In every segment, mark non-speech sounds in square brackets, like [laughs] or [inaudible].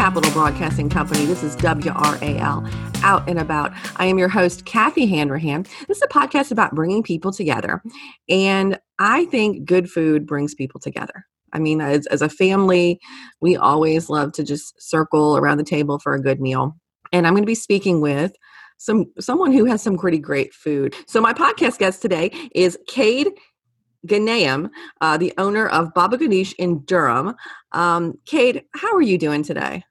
Capital Broadcasting Company, this is WRAL Out and About. I am your host, Kathy Hanrahan. This is a podcast about bringing people together. And I think good food brings people together. I mean, as, as a family, we always love to just circle around the table for a good meal. And I'm going to be speaking with some someone who has some pretty great food. So my podcast guest today is Cade Ghanayem, uh, the owner of Baba Ganoush in Durham. Um, Cade, how are you doing today?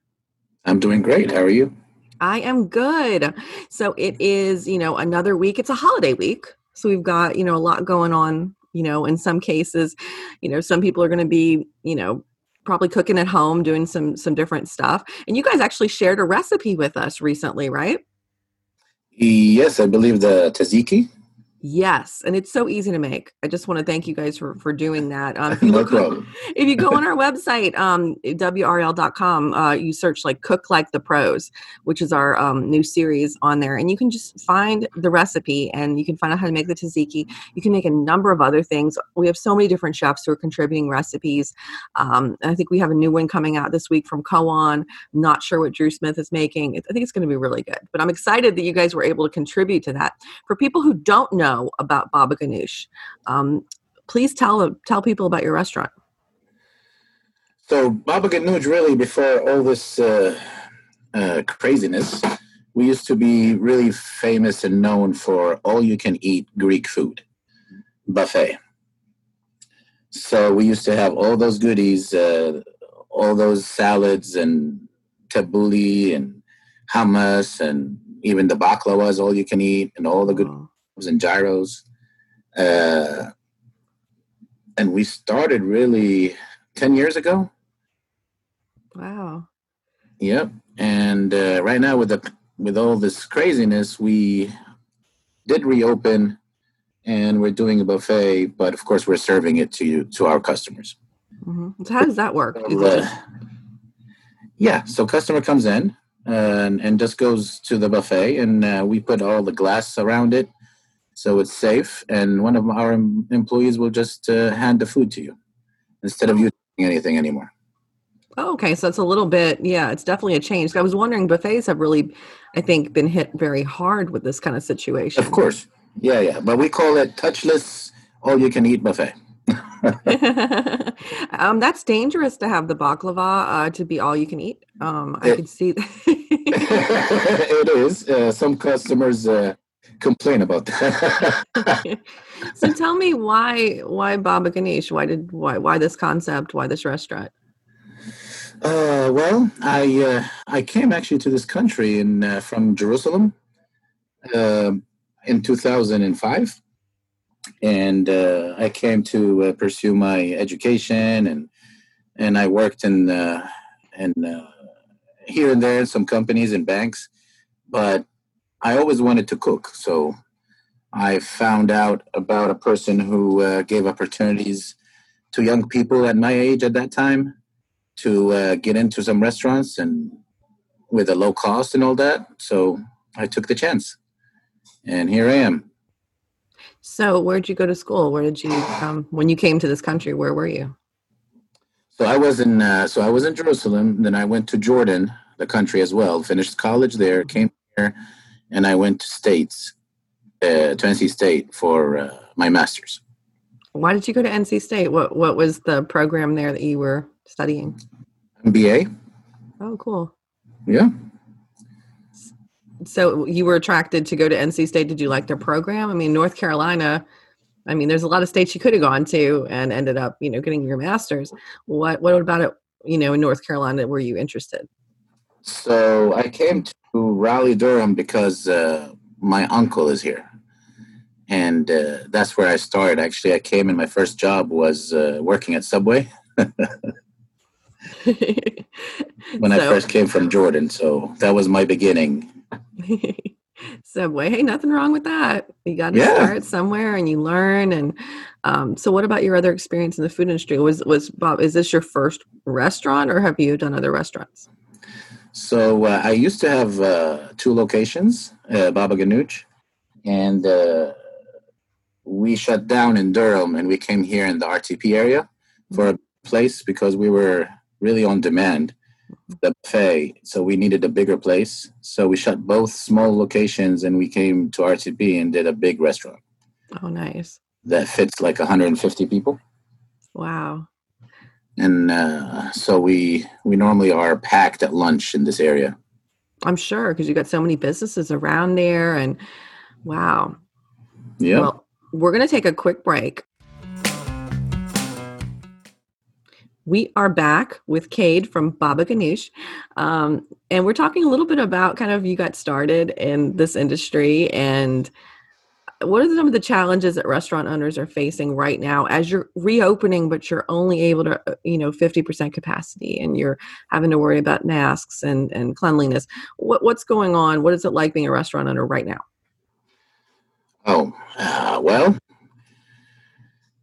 I'm doing great. How are you? I am good. So it is, you know, another week. It's a holiday week. So we've got, you know, a lot going on, you know, in some cases, you know, some people are going to be, you know, probably cooking at home, doing some some different stuff. And you guys actually shared a recipe with us recently, right? Yes, I believe the tzatziki. Yes, and it's so easy to make. I just want to thank you guys for, for doing that. [laughs] Um, if, you no look, problem. if you go on our [laughs] website, um, WRAL.com, uh, you search like Cook Like the Pros, which is our um, new series on there, and you can just find the recipe and you can find out how to make the tzatziki. You can make a number of other things. We have so many different chefs who are contributing recipes. Um, I think we have a new one coming out this week from Koan. Not sure what Drew Smith is making. I think it's going to be really good. But I'm excited that you guys were able to contribute to that. For people who don't know, know about Baba Ganoush. Um, please tell tell people about your restaurant. So Baba Ganoush, really, before all this uh, uh, craziness, we used to be really famous and known for all-you-can-eat Greek food buffet. So we used to have all those goodies, uh, all those salads and tabbouleh and hummus and even the baklava is all you can eat and all the good Wow. And gyros. Uh, and we started really 10 years ago. Wow. Yep. And uh, right now, with the with all this craziness, we did reopen, and we're doing a buffet. But of course, we're serving it to you to our customers. hmm So how does that work? So, uh, yeah. So customer comes in and and just goes to the buffet, and uh, we put all the glass around it, so it's safe. And one of our employees will just uh, hand the food to you instead of you doing anything anymore. oh, okay, so it's a little bit. Yeah, it's definitely a change. I was wondering, buffets have really, I think, been hit very hard with this kind of situation. Of course. Yeah, yeah. But we call it touchless all you can eat buffet. [laughs] um, that's dangerous to have the baklava uh, to be all you can eat. Um, I It- could see that. [laughs] [laughs] it is. Uh, some customers uh, complain about that. [laughs] so tell me why why Baba Ganoush? Why did why why this concept? Why this restaurant? uh, well, I uh, I came actually to this country in uh, from Jerusalem um in 2005, and uh, I came to uh, pursue my education and and I worked in uh, in uh, here and there in some companies and banks, but I always wanted to cook. So I found out about a person who uh, gave opportunities to young people at my age at that time to uh, get into some restaurants and with a low cost and all that. So I took the chance, and here I am. So where'd you go to school? Where did you um, when you came to this country? Where were you? So I was in uh, so I was in Jerusalem. Then I went to Jordan, the country as well. Finished college there. Came here, and I went to States, uh, to NC State for uh, my master's. Why did you go to NC State? What what was the program there that you were studying? MBA. Oh, cool. Yeah. So you were attracted to go to NC State. Did you like their program? I mean, North Carolina. I mean, there's a lot of states you could have gone to and ended up, you know, getting your master's. What what about it? You know, in North Carolina, were you interested? So I came to Raleigh, Durham because uh, my uncle is here, and uh, that's where I started. Actually, I came and my first job was uh, working at Subway [laughs] when so, I first came from Jordan. So that was my beginning. [laughs] Subway, hey, nothing wrong with that. You got to yeah. start somewhere, and you learn. And um, so, what about your other experience in the food industry? Was was Bob? Is this your first restaurant, or have you done other restaurants? So uh, I used to have uh, two locations, uh, Baba Ganoush, and uh, we shut down in Durham and we came here in the RTP area for a place because we were really on demand the buffet. So we needed a bigger place. So we shut both small locations and we came to rtp and did a big restaurant oh nice. that fits like 150 people. Wow and uh, so we we normally are packed at lunch in this area i'm sure because you got so many businesses around there and wow yeah well we're going to take a quick break. We are back with Cade from Baba Ganoush. Um, and we're talking a little bit about kind of you got started in this industry and what are some of the challenges that restaurant owners are facing right now as you're reopening but you're only able to uh, you know 50% capacity and you're having to worry about masks and, and cleanliness what, what's going on what is it like being a restaurant owner right now Oh, uh, well,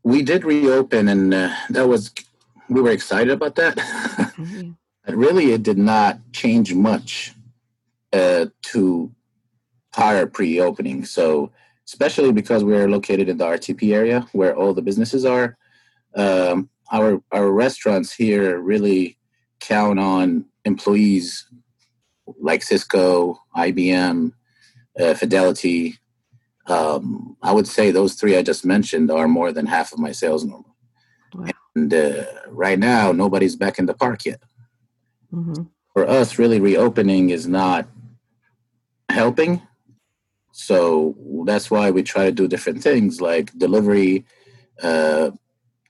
we did reopen, and uh, that was we were excited about that. [laughs] mm-hmm. But really, it did not change much uh, to prior pre-opening. So, especially because we're located in the RTP area where all the businesses are, um, our our restaurants here really count on employees like Cisco, IBM, uh, Fidelity, um, I would say those three I just mentioned are more than half of my sales normal. Wow. And uh, right now, nobody's back in the park yet. Mm-hmm. For us, really reopening is not helping. So that's why we try to do different things like delivery, uh,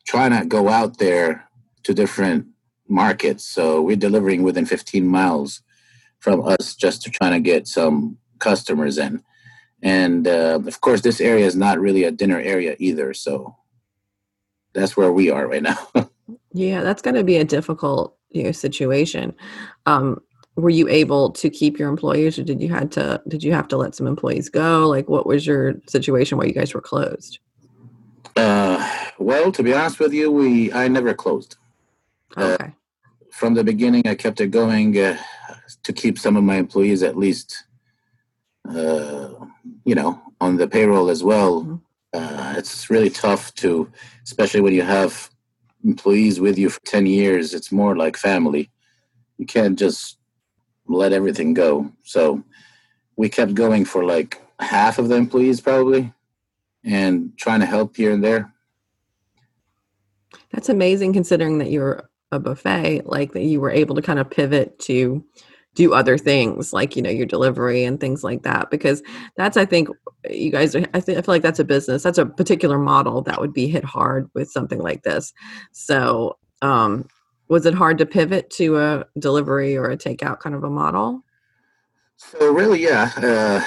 try not go out there to different markets. So we're delivering within 15 miles from us just to try to get some customers in. And uh, of course this area is not really a dinner area either so that's where we are right now. [laughs] Yeah that's going to be a difficult you know situation. Um, were you able to keep your employees or did you had to did you have to let some employees go like what was your situation while you guys were closed uh, well to be honest with you we i never closed uh, okay uh, from the beginning i kept it going uh, to keep some of my employees at least uh, you know, on the payroll as well. Mm-hmm. Uh, it's really tough to, especially when you have employees with you for 10 years, it's more like family. You can't just let everything go. So we kept going for like half of the employees probably and trying to help here and there. That's amazing considering that you're a buffet, like that you were able to kind of pivot to do other things like you know your delivery and things like that because that's i think you guys are i, I feel like that's a business that's a particular model that would be hit hard with something like this so um was it hard to pivot to a delivery or a takeout kind of a model so really yeah uh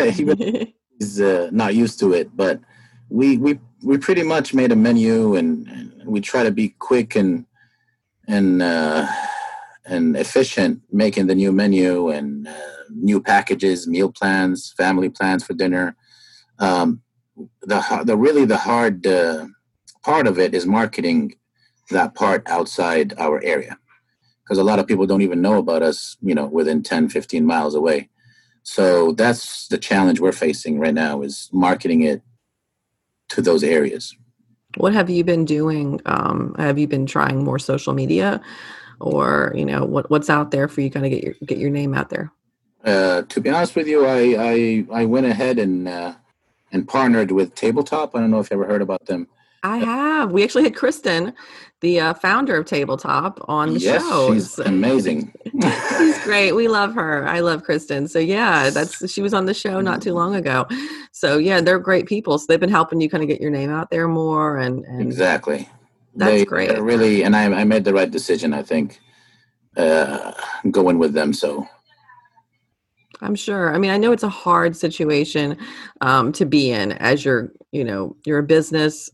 [laughs] [laughs] he's uh, not used to it but we we we pretty much made a menu and, and we try to be quick and and uh and efficient making the new menu and uh, new packages, meal plans, family plans for dinner. Um, the the really the hard uh, part of it is marketing that part outside our area. Because a lot of people don't even know about us you know within 10 15 miles away. So that's the challenge we're facing right now is marketing it to those areas. What have you been doing um, have you been trying more social media? Or you know what what's out there for you kind of get your get your name out there? Uh, to be honest with you i i, I went ahead and uh, and partnered with tabletop. I don't know if you ever heard about them i have we actually had kristen the uh, founder of tabletop on the yes, show she's amazing [laughs] she's great we love her i love kristen so yeah that's she was on the show not too long ago so yeah they're great people so they've been helping you kind of get your name out there more and, and exactly that's they great. Really, and I, I made the right decision. I think uh, going with them. So I'm sure. I mean, I know it's a hard situation um, to be in as you're, you know, you're a business,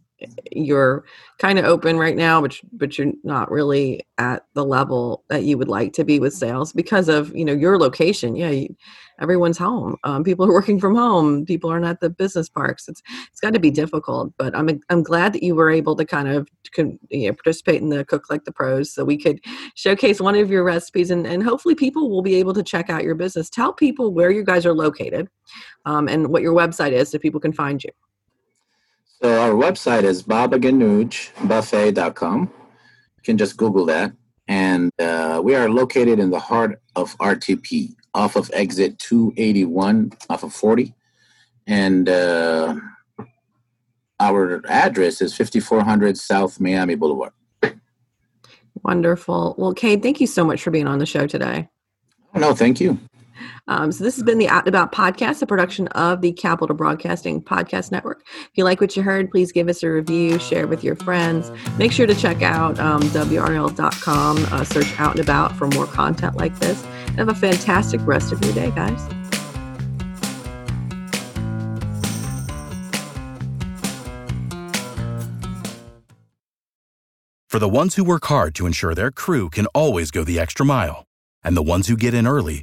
you're kind of open right now, but but you're not really at the level that you would like to be with sales because of you know your location. Yeah, you, everyone's home. Um, people are [laughs] working from home. People aren't at the business parks. It's it's got to be difficult. But I'm I'm glad that you were able to kind of you know, participate in the Cook Like the Pros, so we could showcase one of your recipes, and and hopefully people will be able to check out your business. Tell people where you guys are located, um, and what your website is, so people can find you. So our website is babaganoushbuffet.com. You can just Google that. And uh, we are located in the heart of RTP, off of exit 281, off of 40. And uh, our address is 5400 South Miami Boulevard. Wonderful. Well, Cade, thank you so much for being on the show today. No, thank you. Um, so this has been the Out and About podcast, a production of the Capital Broadcasting Podcast Network. If you like what you heard, please give us a review, share with your friends. Make sure to check out um, WRAL.com, uh, search Out and About for more content like this. And have a fantastic rest of your day, guys. For the ones who work hard to ensure their crew can always go the extra mile, and the ones who get in early